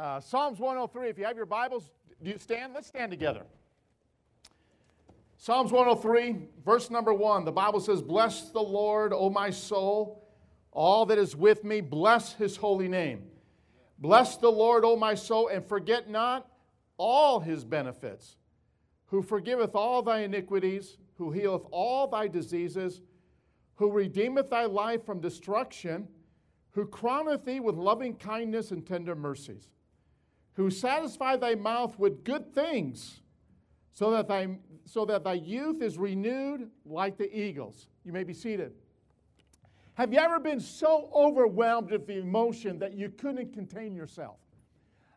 Uh, Psalms 103. If you have your Bibles, do you stand? Let's stand together. Psalms 103, verse number one. The Bible says, Bless the Lord, O my soul, all that is with me, bless his holy name. Bless the Lord, O my soul, and forget not all his benefits, who forgiveth all thy iniquities, who healeth all thy diseases, who redeemeth thy life from destruction, who crowneth thee with loving kindness and tender mercies who satisfy thy mouth with good things, so that thy, so that thy youth is renewed like the eagles. You may be seated. Have you ever been so overwhelmed with emotion that you couldn't contain yourself?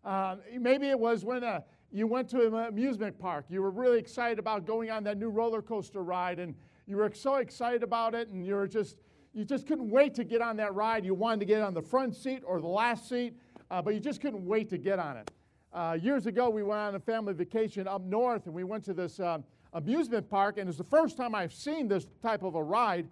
Uh, maybe it was when uh, you went to an amusement park. You were really excited about going on that new roller coaster ride, and you were so excited about it, and you were just you just couldn't wait to get on that ride. You wanted to get on the front seat or the last seat, uh, but you just couldn't wait to get on it. Uh, years ago, we went on a family vacation up north, and we went to this um, amusement park, and it's the first time I've seen this type of a ride.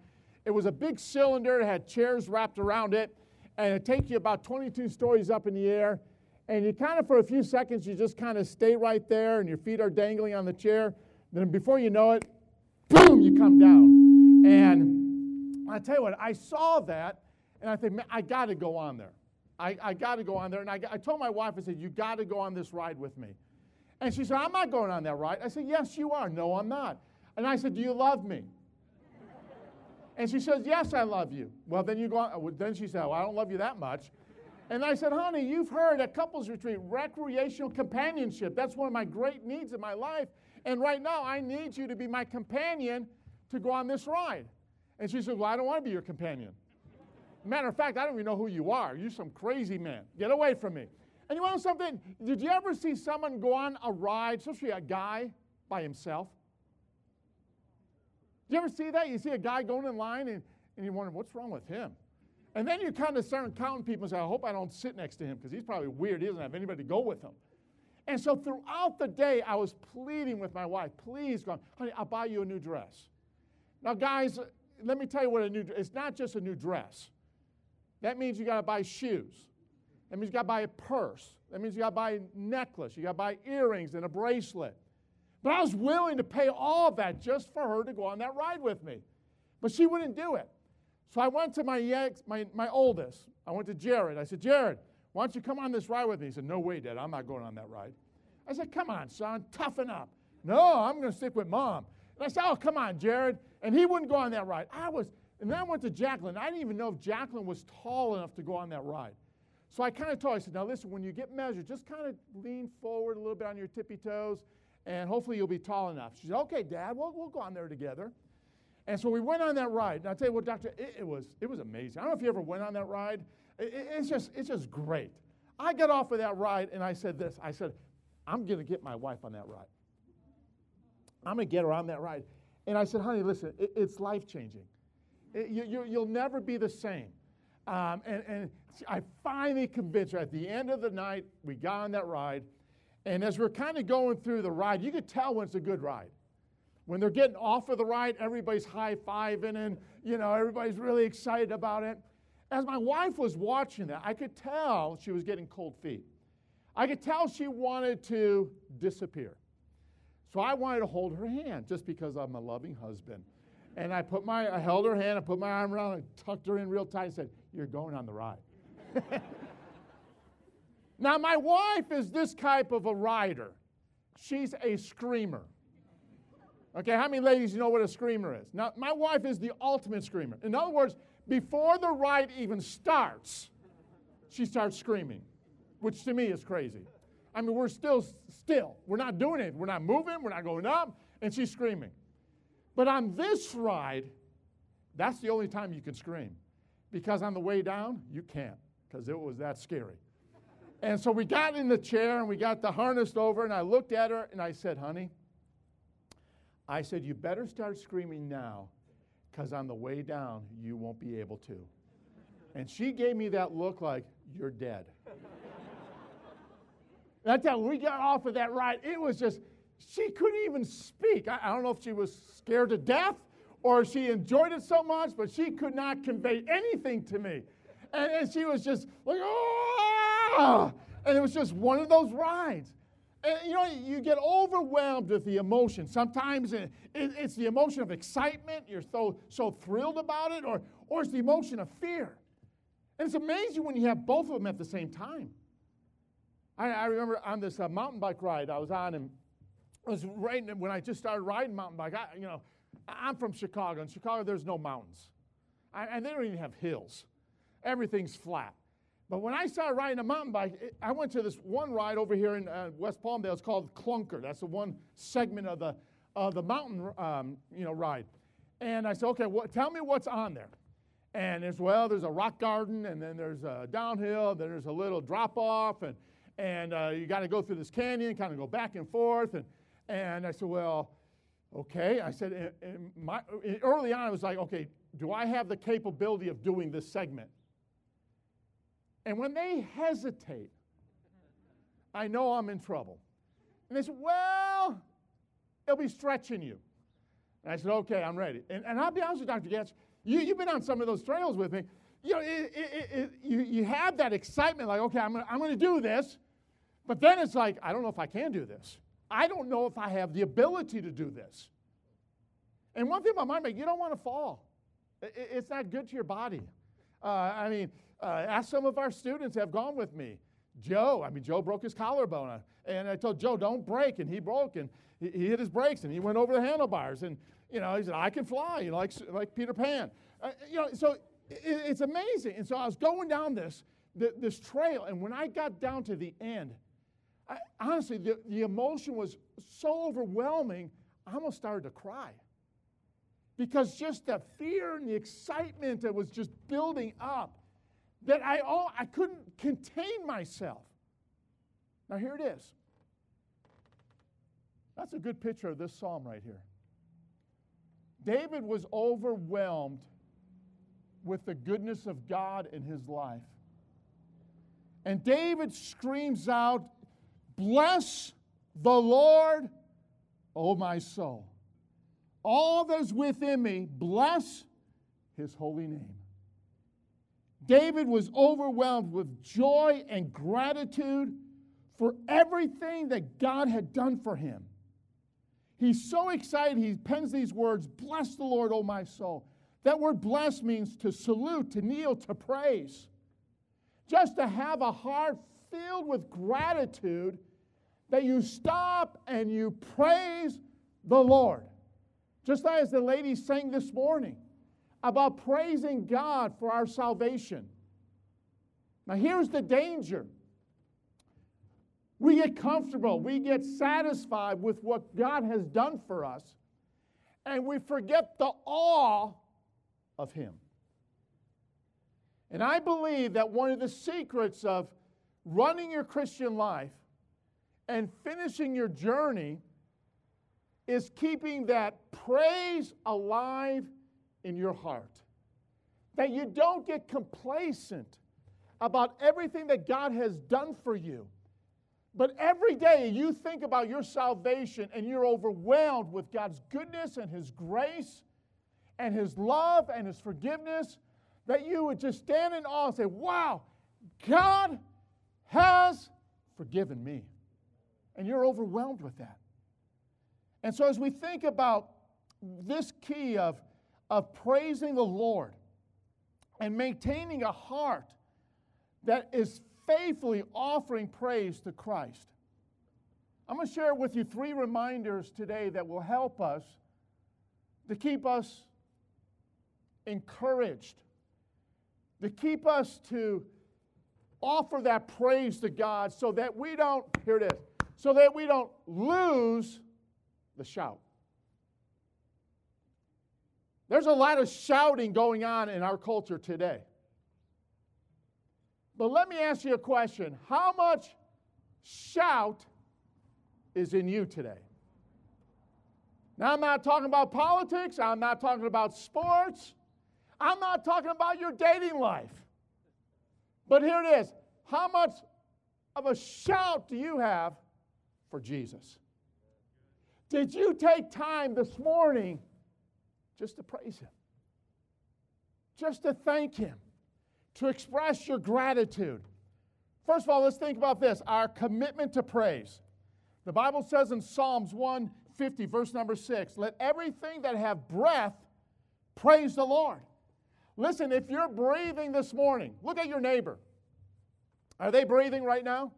It was a big cylinder, it had chairs wrapped around it, and it takes you about 22 stories up in the air. And you kind of, for a few seconds, you just kind of stay right there, and your feet are dangling on the chair. Then, before you know it, boom, you come down. And I tell you what, I saw that, and I think, man, I got to go on there. I, I got to go on there. And I, I told my wife, I said, You got to go on this ride with me. And she said, I'm not going on that ride. I said, Yes, you are. No, I'm not. And I said, Do you love me? And she says, Yes, I love you. Well, then you go on. Uh, then she said, Well, I don't love you that much. And I said, Honey, you've heard at couples retreat, recreational companionship. That's one of my great needs in my life. And right now, I need you to be my companion to go on this ride. And she said, Well, I don't want to be your companion. Matter of fact, I don't even know who you are. You're some crazy man. Get away from me. And you want something? Did you ever see someone go on a ride, especially a guy by himself? Do you ever see that? You see a guy going in line and, and you wonder, what's wrong with him? And then you kind of start counting people and say, I hope I don't sit next to him because he's probably weird. He doesn't have anybody to go with him. And so throughout the day, I was pleading with my wife, please, God, honey, I'll buy you a new dress. Now, guys, let me tell you what a new it's not just a new dress. That means you got to buy shoes. That means you got to buy a purse. That means you got to buy a necklace. You got to buy earrings and a bracelet. But I was willing to pay all of that just for her to go on that ride with me. But she wouldn't do it. So I went to my, ex, my, my oldest. I went to Jared. I said, Jared, why don't you come on this ride with me? He said, No way, Dad. I'm not going on that ride. I said, Come on, son, toughen up. No, I'm going to stick with mom. And I said, Oh, come on, Jared. And he wouldn't go on that ride. I was, and then I went to Jacqueline. I didn't even know if Jacqueline was tall enough to go on that ride. So I kind of told her, I said, now listen, when you get measured, just kind of lean forward a little bit on your tippy toes, and hopefully you'll be tall enough. She said, okay, Dad, we'll, we'll go on there together. And so we went on that ride. And I'll tell you what, Doctor, it, it, was, it was amazing. I don't know if you ever went on that ride. It, it, it's, just, it's just great. I got off of that ride and I said this I said, I'm going to get my wife on that ride. I'm going to get her on that ride. And I said, honey, listen, it's life changing. You, you, you'll never be the same. Um, and, and I finally convinced her at the end of the night, we got on that ride. And as we're kind of going through the ride, you could tell when it's a good ride. When they're getting off of the ride, everybody's high fiving and, you know, everybody's really excited about it. As my wife was watching that, I could tell she was getting cold feet. I could tell she wanted to disappear. So I wanted to hold her hand just because I'm a loving husband. And I put my, I held her hand, I put my arm around her, tucked her in real tight, and said, You're going on the ride. now, my wife is this type of a rider. She's a screamer. Okay, how many ladies you know what a screamer is? Now, my wife is the ultimate screamer. In other words, before the ride even starts, she starts screaming, which to me is crazy. I mean, we're still still. We're not doing it. We're not moving. We're not going up, and she's screaming. But on this ride, that's the only time you can scream. Because on the way down, you can't, because it was that scary. And so we got in the chair and we got the harness over, and I looked at her and I said, Honey, I said, You better start screaming now, because on the way down, you won't be able to. And she gave me that look like, You're dead. and you, we got off of that ride, it was just, she couldn't even speak. I, I, don't know if she was scared to death or she enjoyed it so much, but she could not convey anything to me. And, and she was just like, oh! And it was just one of those rides. And you know, you get overwhelmed with the emotion. Sometimes it, it, it's the emotion of excitement, you're so, so thrilled about it, or, or it's the emotion of fear. And it's amazing when you have both of them at the same time. I, I remember on this uh, mountain bike ride I was on, and was riding when I just started riding mountain bike. I, you know, I'm from Chicago. In Chicago, there's no mountains, I, and they don't even have hills. Everything's flat. But when I started riding a mountain bike, it, I went to this one ride over here in uh, West Palmdale. It's called Clunker. That's the one segment of the of the mountain um, you know ride. And I said, okay, what, tell me what's on there. And there's well, there's a rock garden, and then there's a downhill, then there's a little drop off, and and uh, you got to go through this canyon, kind of go back and forth. And and I said, well, okay. I said, my, early on, I was like, okay, do I have the capability of doing this segment? And when they hesitate, I know I'm in trouble. And they said, Well, it'll be stretching you. And I said, Okay, I'm ready. And, and I'll be honest with Dr. Getz, you, you've been on some of those trails with me. You know, it, it, it, you, you have that excitement, like, okay, I'm gonna, I'm gonna do this. But then it's like, I don't know if I can do this. I don't know if I have the ability to do this. And one thing my mind, made, you don't want to fall. It's not good to your body. Uh, I mean, uh, ask some of our students have gone with me. Joe, I mean, Joe broke his collarbone. And I told Joe, don't break. And he broke and he, he hit his brakes and he went over the handlebars. And, you know, he said, I can fly, you know, like, like Peter Pan. Uh, you know, so it, it's amazing. And so I was going down this, this trail. And when I got down to the end, I, honestly, the, the emotion was so overwhelming, I almost started to cry. Because just the fear and the excitement that was just building up that I, all, I couldn't contain myself. Now, here it is. That's a good picture of this psalm right here. David was overwhelmed with the goodness of God in his life. And David screams out, Bless the Lord, O my soul. All that's within me, bless his holy name. David was overwhelmed with joy and gratitude for everything that God had done for him. He's so excited, he pens these words Bless the Lord, O my soul. That word bless means to salute, to kneel, to praise. Just to have a heart filled with gratitude that you stop and you praise the Lord. Just as the lady sang this morning about praising God for our salvation. Now, here's the danger we get comfortable, we get satisfied with what God has done for us, and we forget the awe of Him. And I believe that one of the secrets of running your Christian life and finishing your journey is keeping that praise alive in your heart. That you don't get complacent about everything that God has done for you. But every day you think about your salvation and you're overwhelmed with God's goodness and His grace and His love and His forgiveness, that you would just stand in awe and say, Wow, God has forgiven me. And you're overwhelmed with that. And so as we think about this key of of praising the Lord and maintaining a heart that is faithfully offering praise to Christ. I'm going to share with you three reminders today that will help us to keep us encouraged, to keep us to offer that praise to God so that we don't, here it is, so that we don't lose the shout. There's a lot of shouting going on in our culture today. But let me ask you a question How much shout is in you today? Now, I'm not talking about politics, I'm not talking about sports, I'm not talking about your dating life. But here it is how much of a shout do you have for Jesus? Did you take time this morning? just to praise Him, just to thank Him, to express your gratitude. First of all, let's think about this our commitment to praise. The Bible says in Psalms 150, verse number 6, let everything that have breath praise the Lord. Listen, if you're breathing this morning, look at your neighbor. Are they breathing right now?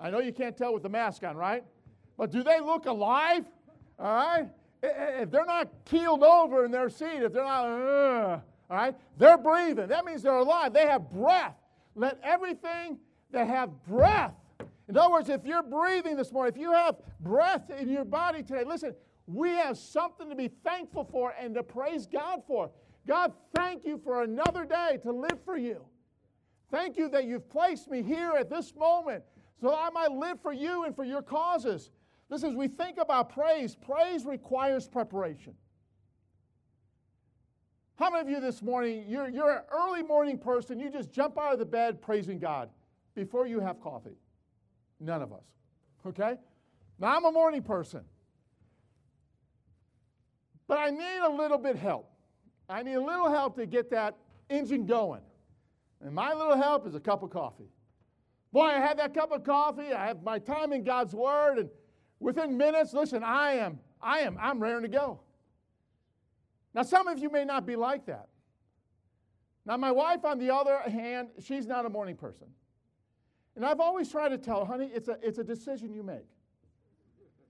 I know you can't tell with the mask on, right? But do they look alive? All right? If they're not keeled over in their seat, if they're not, uh, all right, they're breathing. That means they're alive. They have breath. Let everything that have breath. In other words, if you're breathing this morning, if you have breath in your body today, listen, we have something to be thankful for and to praise God for. God, thank you for another day to live for you. Thank you that you've placed me here at this moment so I might live for you and for your causes. Listen, as we think about praise, praise requires preparation. How many of you this morning, you're, you're an early morning person, you just jump out of the bed praising God before you have coffee? None of us. Okay? Now, I'm a morning person. But I need a little bit help. I need a little help to get that engine going. And my little help is a cup of coffee. Boy, I had that cup of coffee, I have my time in God's Word, and within minutes, listen, I am, I am, I'm raring to go. Now, some of you may not be like that. Now, my wife, on the other hand, she's not a morning person. And I've always tried to tell her, honey, it's a, it's a decision you make.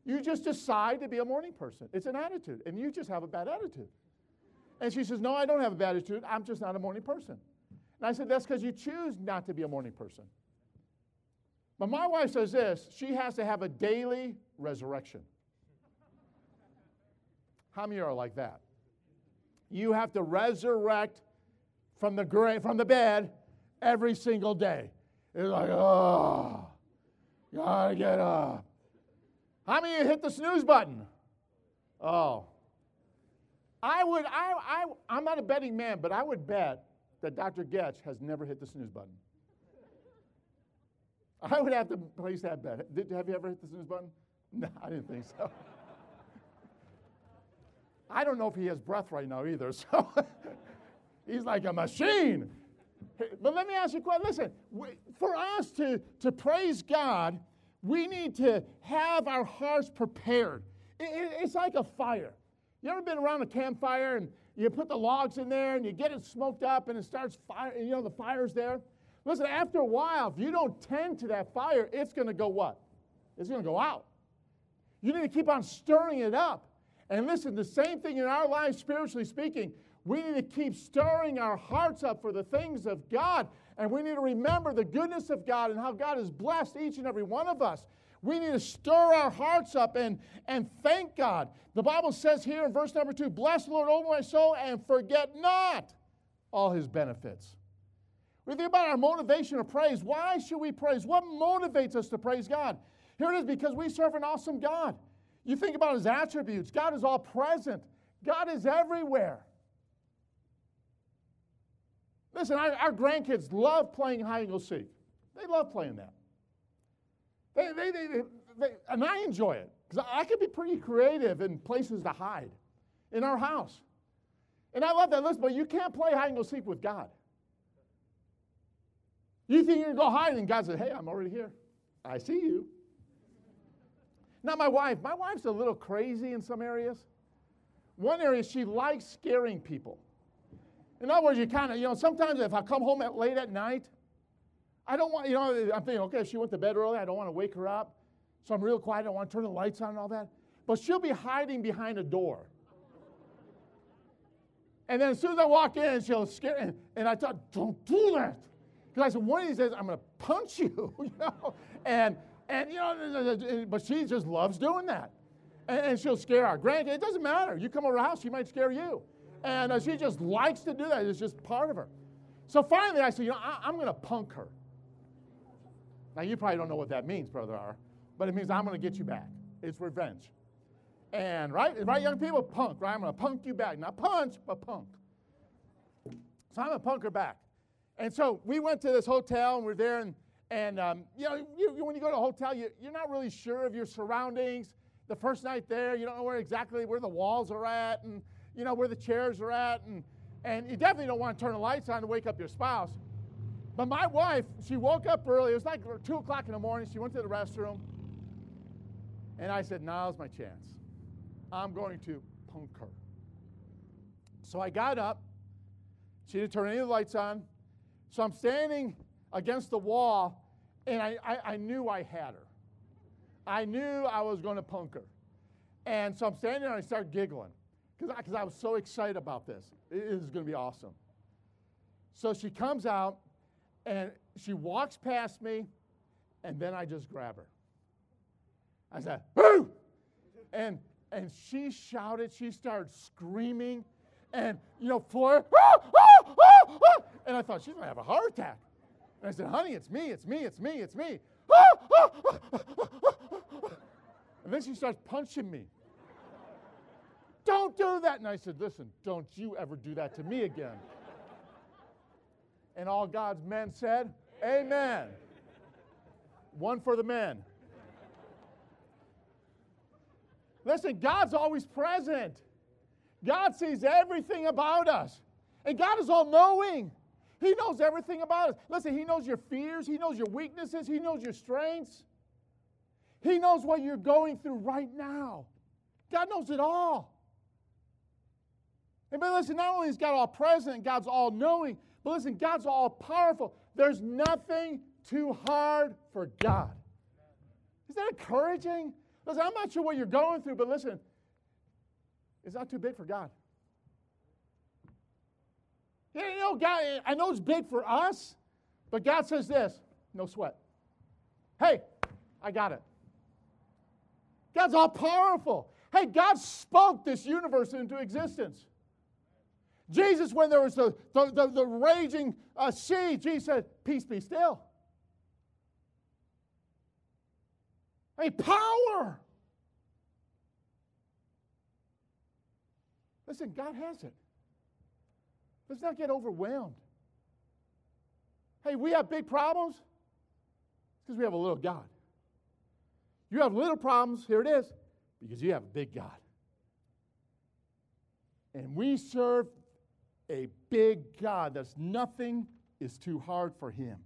You just decide to be a morning person. It's an attitude, and you just have a bad attitude. And she says, No, I don't have a bad attitude. I'm just not a morning person. And I said, That's because you choose not to be a morning person. But my wife says this she has to have a daily resurrection. How many are like that? You have to resurrect from the grave, from the bed every single day. It's like, oh, gotta get up. How many hit the snooze button? Oh. I would, I, I, I'm not a betting man, but I would bet that Dr. Getch has never hit the snooze button. I would have to place that bet. Did, have you ever hit the snooze button? No, I didn't think so. I don't know if he has breath right now either, so he's like a machine. But let me ask you a question. Listen, for us to, to praise God, we need to have our hearts prepared. It, it, it's like a fire. You ever been around a campfire and you put the logs in there and you get it smoked up and it starts fire, you know, the fire's there? Listen, after a while, if you don't tend to that fire, it's going to go what? It's going to go out. You need to keep on stirring it up. And listen, the same thing in our lives, spiritually speaking. We need to keep stirring our hearts up for the things of God. And we need to remember the goodness of God and how God has blessed each and every one of us. We need to stir our hearts up and, and thank God. The Bible says here in verse number two Bless the Lord, O my soul, and forget not all his benefits. We think about our motivation of praise. Why should we praise? What motivates us to praise God? Here it is because we serve an awesome God. You think about his attributes God is all present, God is everywhere. Listen, our, our grandkids love playing hide and go seek. They love playing that. They, they, they, they, and I enjoy it because I can be pretty creative in places to hide in our house. And I love that. Listen, but you can't play hide and go seek with God. You think you're going to go hide, and God said, Hey, I'm already here. I see you. Now, my wife, my wife's a little crazy in some areas. One area, she likes scaring people. In other words, you kind of, you know, sometimes if I come home at late at night, I don't want, you know, I'm thinking, okay, she went to bed early. I don't want to wake her up. So I'm real quiet. I don't want to turn the lights on and all that. But she'll be hiding behind a door. And then as soon as I walk in, she'll scare, and I thought, don't do that. Because I said, one of these days, I'm going to punch you, you know. And, and, you know, but she just loves doing that. And, and she'll scare our grandkids. It doesn't matter. You come over the house, she might scare you. And uh, she just likes to do that. It's just part of her. So finally, I said, you know, I, I'm going to punk her. Now, you probably don't know what that means, Brother R, but it means I'm going to get you back. It's revenge. And, right? Right, young people? Punk, right? I'm going to punk you back. Not punch, but punk. So I'm going to punk her back. And so we went to this hotel and we're there, and, and um, you know, you, when you go to a hotel, you, you're not really sure of your surroundings. The first night there, you don't know where exactly where the walls are at and, you know, where the chairs are at. And, and you definitely don't want to turn the lights on to wake up your spouse. But my wife, she woke up early. It was like 2 o'clock in the morning. She went to the restroom. And I said, now's my chance. I'm going to punk her. So I got up. She didn't turn any of the lights on. So I'm standing against the wall, and I, I, I knew I had her. I knew I was going to punk her. And so I'm standing there and I start giggling because I, I was so excited about this. It is going to be awesome. So she comes out and she walks past me, and then I just grab her. I said, Boo! And, and she shouted, she started screaming, and, you know, Flora, ah, ah, ah, ah, and I thought, she's going to have a heart attack. And I said, honey, it's me, it's me, it's me, it's me. And then she starts punching me. Don't do that. And I said, listen, don't you ever do that to me again. And all God's men said, Amen. One for the men. Listen, God's always present. God sees everything about us. And God is all knowing. He knows everything about us. Listen, He knows your fears, He knows your weaknesses, He knows your strengths. He knows what you're going through right now. God knows it all. And but listen, not only is God all present, God's all knowing, but listen, God's all powerful. There's nothing too hard for God. Is that encouraging? Listen, I'm not sure what you're going through, but listen, it's not too big for God. You know, God, I know it's big for us, but God says this no sweat. Hey, I got it. God's all powerful. Hey, God spoke this universe into existence. Jesus, when there was the, the, the, the raging uh, sea, Jesus said, Peace be still. A power. Listen, God has it. Let's not get overwhelmed. Hey, we have big problems because we have a little God. You have little problems, here it is, because you have a big God. And we serve a big God that's nothing is too hard for him.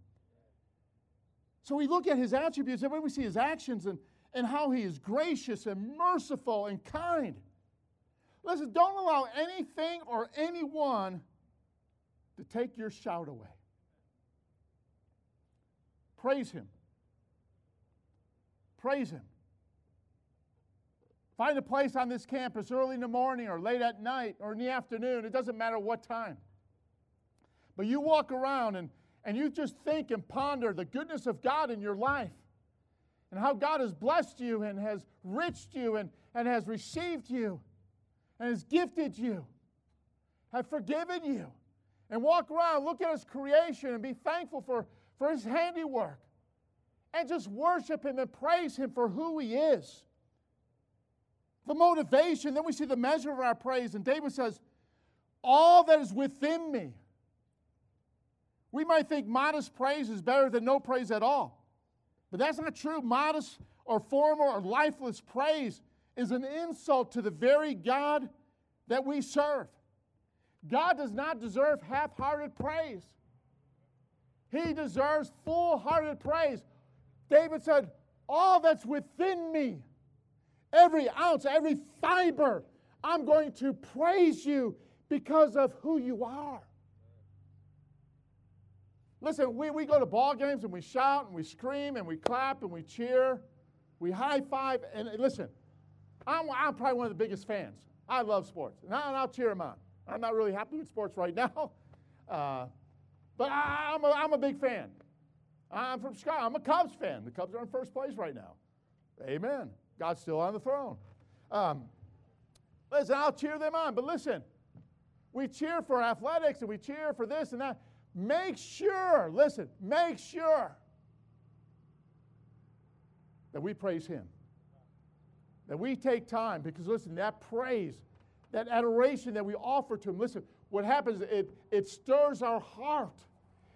So we look at his attributes, and when we see his actions and, and how he is gracious and merciful and kind. Listen, don't allow anything or anyone to take your shout away. Praise him. Praise him. Find a place on this campus early in the morning or late at night or in the afternoon. It doesn't matter what time. But you walk around and, and you just think and ponder the goodness of God in your life and how God has blessed you and has riched you and, and has received you and has gifted you, have forgiven you. And walk around, look at His creation and be thankful for, for His handiwork. And just worship Him and praise Him for who He is the motivation. Then we see the measure of our praise. And David says, All that is within me. We might think modest praise is better than no praise at all. But that's not true. Modest or formal or lifeless praise is an insult to the very God that we serve. God does not deserve half hearted praise, He deserves full hearted praise. David said, All that's within me every ounce, every fiber. I'm going to praise you because of who you are. Listen, we, we go to ball games and we shout and we scream and we clap and we cheer, we high five. And listen, I'm, I'm probably one of the biggest fans. I love sports, and, I, will cheer them on. I'm not really happy with sports right now, uh, but I, am a, I'm a big fan. I'm from Chicago. I'm a Cubs fan. The Cubs are in first place right now. Amen. God's still on the throne. Um, listen, I'll cheer them on, but listen, we cheer for athletics and we cheer for this and that. Make sure, listen, make sure that we praise Him. That we take time because, listen, that praise, that adoration that we offer to Him, listen, what happens, it, it stirs our heart.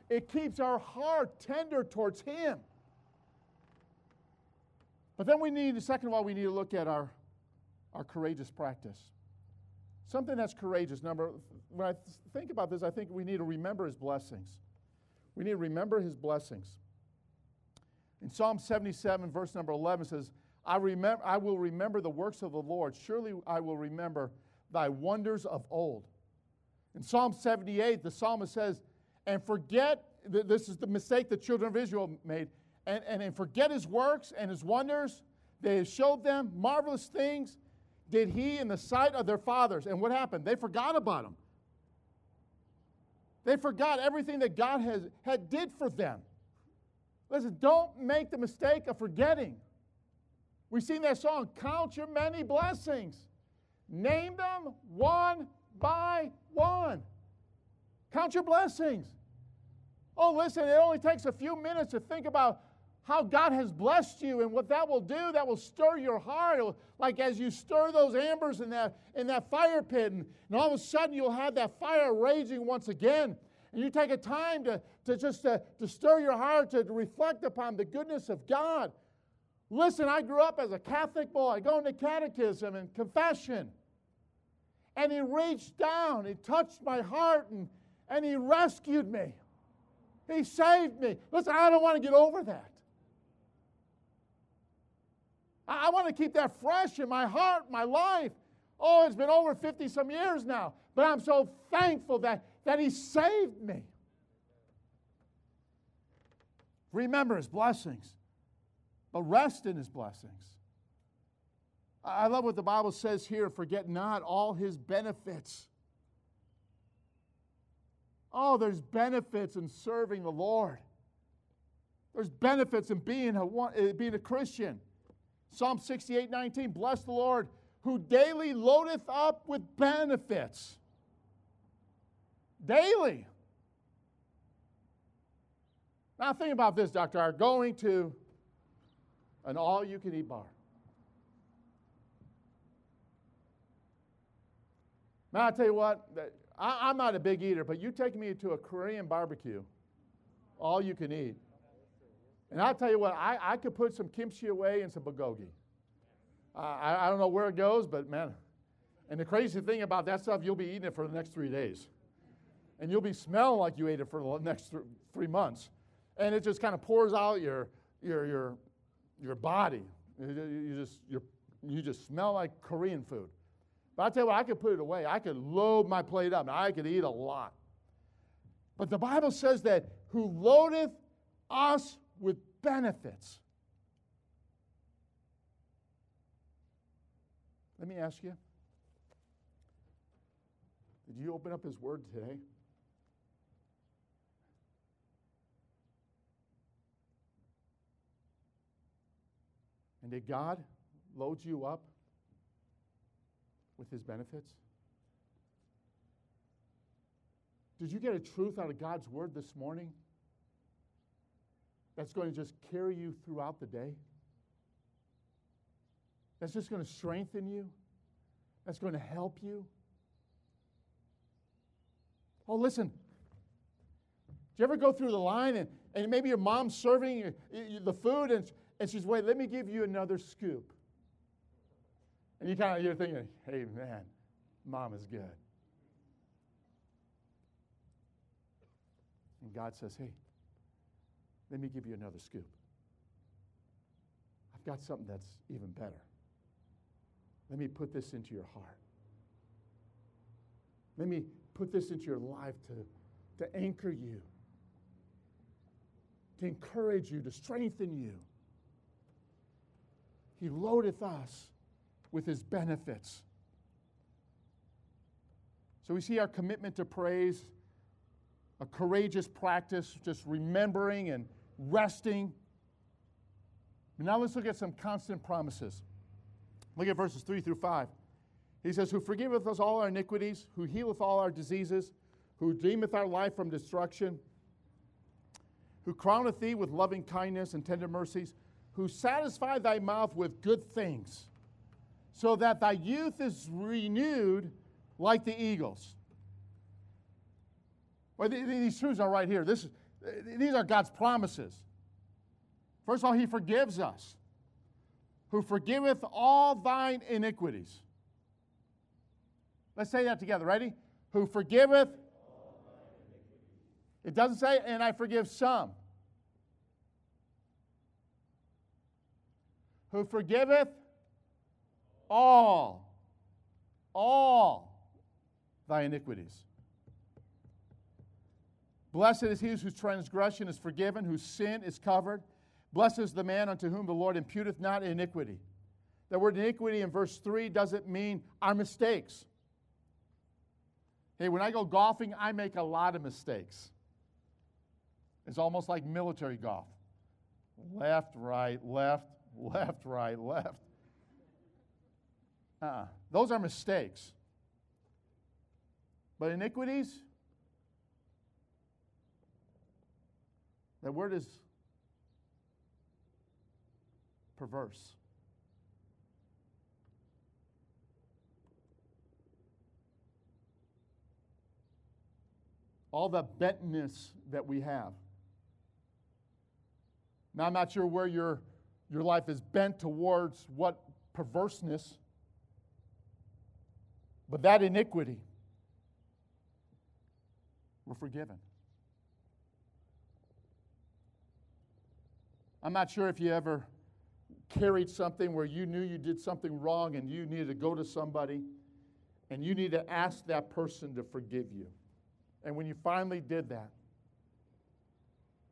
It keeps our heart tender towards Him. But then we need, second of all, we need to look at our, our courageous practice. Something that's courageous. Number, when I think about this, I think we need to remember his blessings. We need to remember his blessings. In Psalm 77, verse number 11 says, I, remember, I will remember the works of the Lord. Surely I will remember thy wonders of old. In Psalm 78, the psalmist says, and forget, this is the mistake the children of Israel made, and, and, and forget his works and his wonders. They showed them marvelous things, did he in the sight of their fathers. And what happened? They forgot about him. They forgot everything that God has, had did for them. Listen, don't make the mistake of forgetting. We sing that song, Count Your Many Blessings. Name them one by one. Count your blessings. Oh, listen, it only takes a few minutes to think about how God has blessed you and what that will do. That will stir your heart. Like as you stir those embers in that, in that fire pit, and, and all of a sudden you'll have that fire raging once again. And you take a time to, to just to, to stir your heart, to reflect upon the goodness of God. Listen, I grew up as a Catholic boy, going to catechism and confession. And he reached down, he touched my heart, and, and he rescued me. He saved me. Listen, I don't want to get over that. I, I want to keep that fresh in my heart, my life. Oh, it's been over 50 some years now, but I'm so thankful that, that He saved me. Remember His blessings, but rest in His blessings. I love what the Bible says here forget not all His benefits. Oh, there's benefits in serving the Lord. There's benefits in being a, eh, being a Christian. Psalm 68 19, bless the Lord who daily loadeth up with benefits. Daily. Now, think about this, Dr. R. Going to an all you can eat bar. Now, I'll tell you what, I, am not a big eater, but you take me to a Korean barbecue, all you can eat. And I'll tell you what, I, I could put some kimchi away and some bulgogi. I, I don't know where it goes, but man. And the crazy thing about that stuff, you'll be eating it for the next three days. And you'll be smelling like you ate it for the next th- three months. And it just kind of pours out your, your, your, your body. You, just, you just smell like Korean food. But I tell you what, I could put it away. I could load my plate up. I could eat a lot. But the Bible says that who loadeth us with benefits. Let me ask you did you open up His Word today? And did God load you up with His benefits? Did you get a truth out of God's Word this morning that's going to just carry you throughout the day? that's just going to strengthen you, that's going to help you. Oh, listen. Do you ever go through the line and, and maybe your mom's serving you, you, the food and, and she's, wait, let me give you another scoop. And you kind of, you're thinking, hey, man, mom is good. And God says, hey, let me give you another scoop. I've got something that's even better. Let me put this into your heart. Let me put this into your life to, to anchor you, to encourage you, to strengthen you. He loadeth us with his benefits. So we see our commitment to praise, a courageous practice, just remembering and resting. Now let's look at some constant promises. Look at verses 3 through 5. He says, Who forgiveth us all our iniquities, who healeth all our diseases, who redeemeth our life from destruction, who crowneth thee with loving kindness and tender mercies, who satisfy thy mouth with good things, so that thy youth is renewed like the eagles. Well, these truths are right here. This is, these are God's promises. First of all, He forgives us who forgiveth all thine iniquities. Let's say that together. Ready? Who forgiveth. It doesn't say, and I forgive some. Who forgiveth all, all thy iniquities. Blessed is he whose transgression is forgiven, whose sin is covered. Blessed is the man unto whom the Lord imputeth not iniquity. The word iniquity in verse 3 doesn't mean our mistakes. Hey, when I go golfing, I make a lot of mistakes. It's almost like military golf left, right, left, left, right, left. Uh-uh. Those are mistakes. But iniquities, that word is perverse. All the bentness that we have. Now, I'm not sure where your, your life is bent towards what perverseness, but that iniquity, we're forgiven. I'm not sure if you ever carried something where you knew you did something wrong and you needed to go to somebody and you need to ask that person to forgive you. And when you finally did that,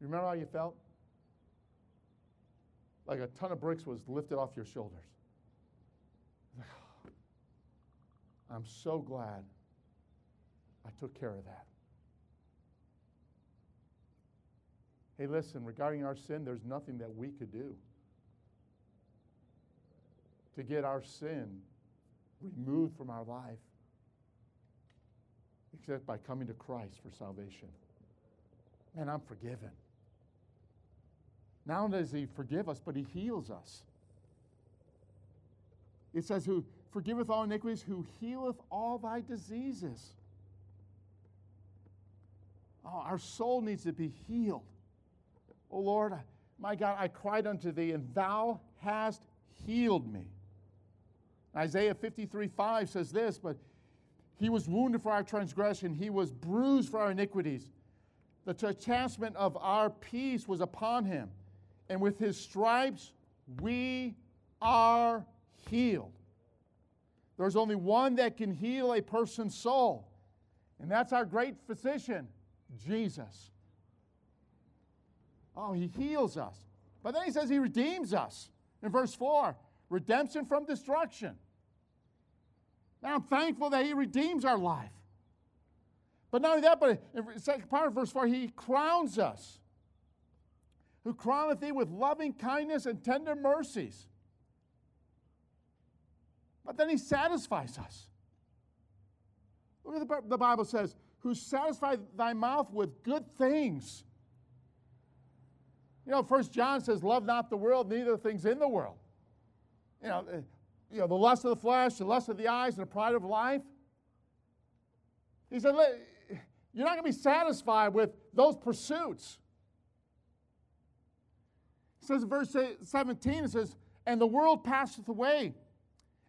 you remember how you felt? Like a ton of bricks was lifted off your shoulders. I'm so glad I took care of that. Hey, listen, regarding our sin, there's nothing that we could do to get our sin removed from our life except by coming to Christ for salvation. Man, I'm forgiven. Not only does He forgive us, but He heals us. It says, Who forgiveth all iniquities, who healeth all thy diseases. Oh, our soul needs to be healed. Oh Lord, my God, I cried unto thee, and thou hast healed me. Isaiah 53 5 says this, but he was wounded for our transgression, he was bruised for our iniquities. The chastisement of our peace was upon him, and with his stripes we are healed. There's only one that can heal a person's soul, and that's our great physician, Jesus. Oh, he heals us. But then he says he redeems us. In verse 4, redemption from destruction. Now I'm thankful that He redeems our life. But not only that, but in second part of verse 4, He crowns us. Who crowneth thee with loving kindness and tender mercies. But then He satisfies us. Look at the, the Bible says, Who satisfied thy mouth with good things. You know, First John says, Love not the world, neither the things in the world. You know, eh, you know, the lust of the flesh, the lust of the eyes, and the pride of life. He said, You're not going to be satisfied with those pursuits. It says in verse 17, it says, And the world passeth away,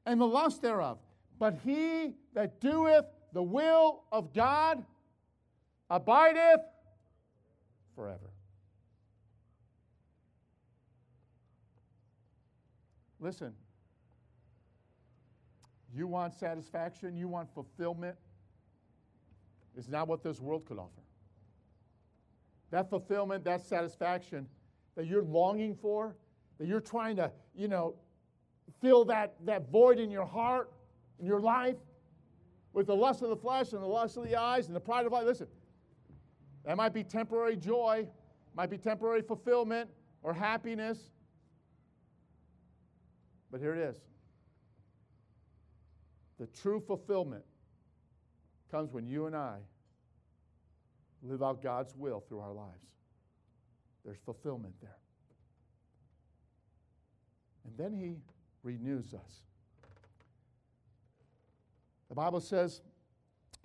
and the lust thereof. But he that doeth the will of God abideth forever. Listen, you want satisfaction, you want fulfillment. It's not what this world could offer. That fulfillment, that satisfaction that you're longing for, that you're trying to, you know, fill that, that void in your heart, in your life, with the lust of the flesh and the lust of the eyes and the pride of life. Listen, that might be temporary joy, might be temporary fulfillment or happiness. But here it is. The true fulfillment comes when you and I live out God's will through our lives. There's fulfillment there. And then He renews us. The Bible says,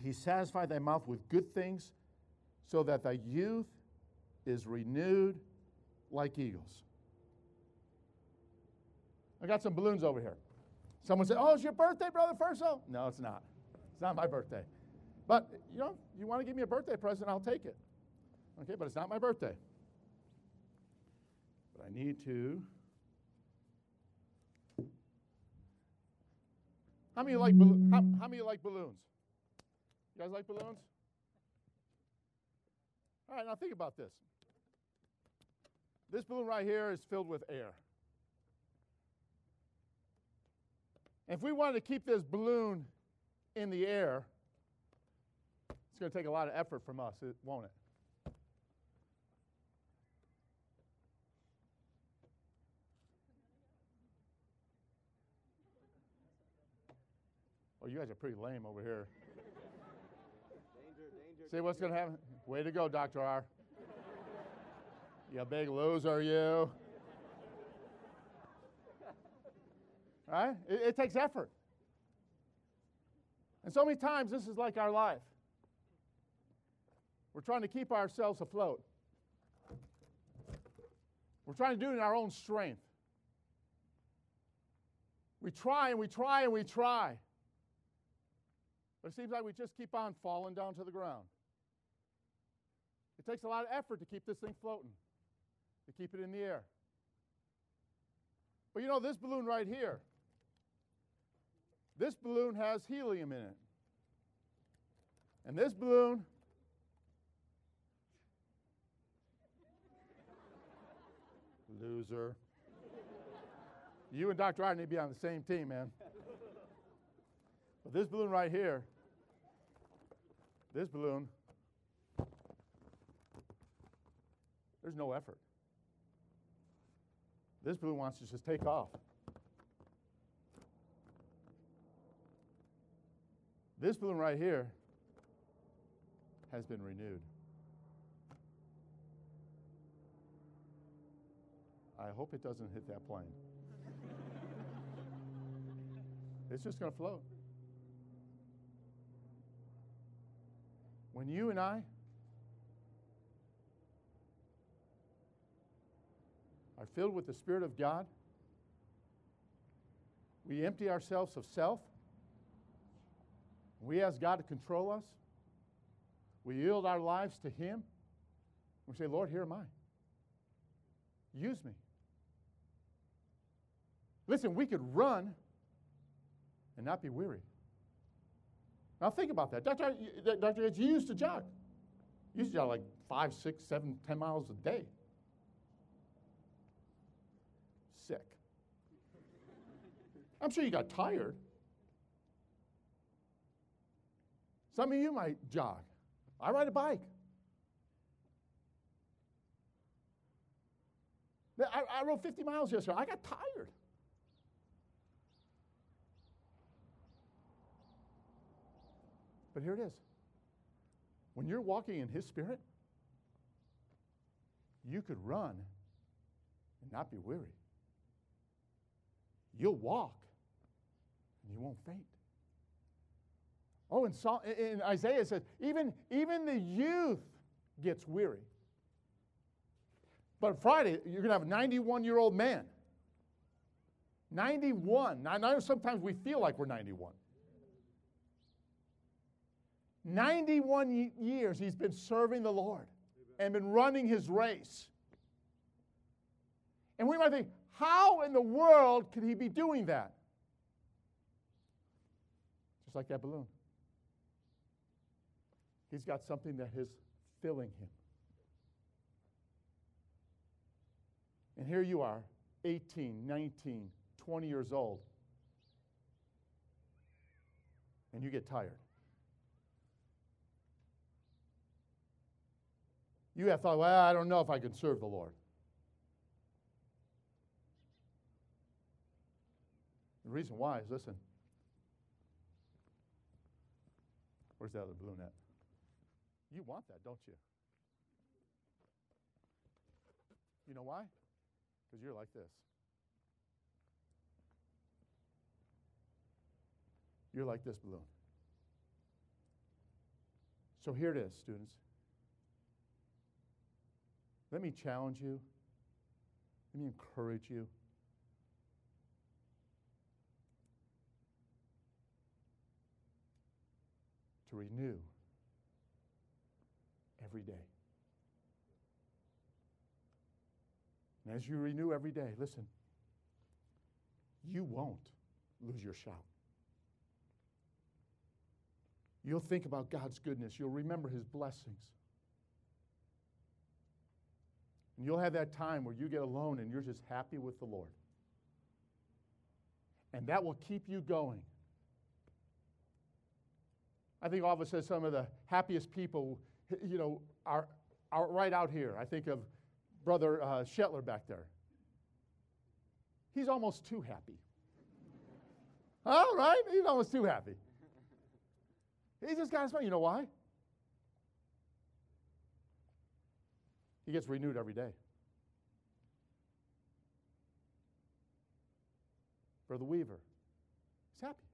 He satisfied thy mouth with good things, so that thy youth is renewed like eagles. I got some balloons over here. Someone said, Oh, it's your birthday, Brother Furso? No, it's not. It's not my birthday. But, you know, you want to give me a birthday present, I'll take it. Okay, but it's not my birthday. I need to. How many like ballo- how, how many like balloons? You guys like balloons? All right, now think about this. This balloon right here is filled with air. If we wanted to keep this balloon in the air, it's going to take a lot of effort from us, won't it? Oh, you guys are pretty lame over here. Danger, danger. See what's going to happen? Way to go, Dr. R. You big loser, you. Right? It, it takes effort. And so many times, this is like our life. We're trying to keep ourselves afloat. We're trying to do it in our own strength. We try and we try and we try. But it seems like we just keep on falling down to the ground. It takes a lot of effort to keep this thing floating, to keep it in the air. But you know, this balloon right here, this balloon has helium in it. And this balloon, loser. You and Dr. R need to be on the same team, man. But this balloon right here, this balloon, there's no effort. This balloon wants to just take off. This balloon right here has been renewed. I hope it doesn't hit that plane. it's just going to float. When you and I are filled with the Spirit of God, we empty ourselves of self. We ask God to control us. We yield our lives to Him. We say, Lord, here am I. Use me. Listen, we could run and not be weary. Now think about that. Dr. Dr. You used to jog. You used to jog like five, six, seven, ten miles a day. Sick. I'm sure you got tired. Some of you might jog. I ride a bike. I, I rode 50 miles yesterday. I got tired. But here it is. When you're walking in His Spirit, you could run and not be weary. You'll walk and you won't faint. Oh, and Psalm, in Isaiah says, even, even the youth gets weary. But Friday, you're going to have a 91 year old man. 91. Now, sometimes we feel like we're 91. 91 years he's been serving the Lord and been running his race. And we might think, how in the world could he be doing that? Just like that balloon. He's got something that is filling him. And here you are, 18, 19, 20 years old, and you get tired. You have thought, well, I don't know if I can serve the Lord. The reason why is listen, where's that other balloon? You want that, don't you? You know why? Because you're like this. You're like this balloon. So here it is, students. Let me challenge you. Let me encourage you. To renew every day. And as you renew every day, listen, you won't lose your shout. You'll think about God's goodness. You'll remember his blessings. And you'll have that time where you get alone and you're just happy with the Lord. And that will keep you going. I think all of us said some of the happiest people, you know, are, are right out here. I think of Brother uh, Shetler back there. He's almost too happy. All right? He's almost too happy. He just got to smile. You know why? He gets renewed every day. Brother Weaver, he's happy.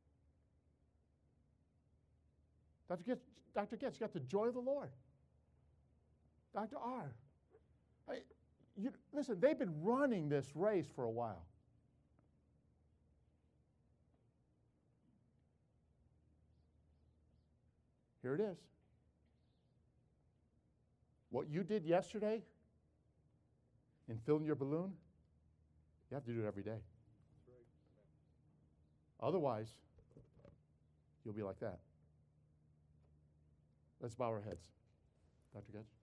Dr. Getz, Dr. Getz, you got the joy of the Lord. Dr. R. I, you, listen, they've been running this race for a while. Here it is. What you did yesterday in filling your balloon, you have to do it every day. Otherwise, you'll be like that. Let's bow our heads. Dr. Getz.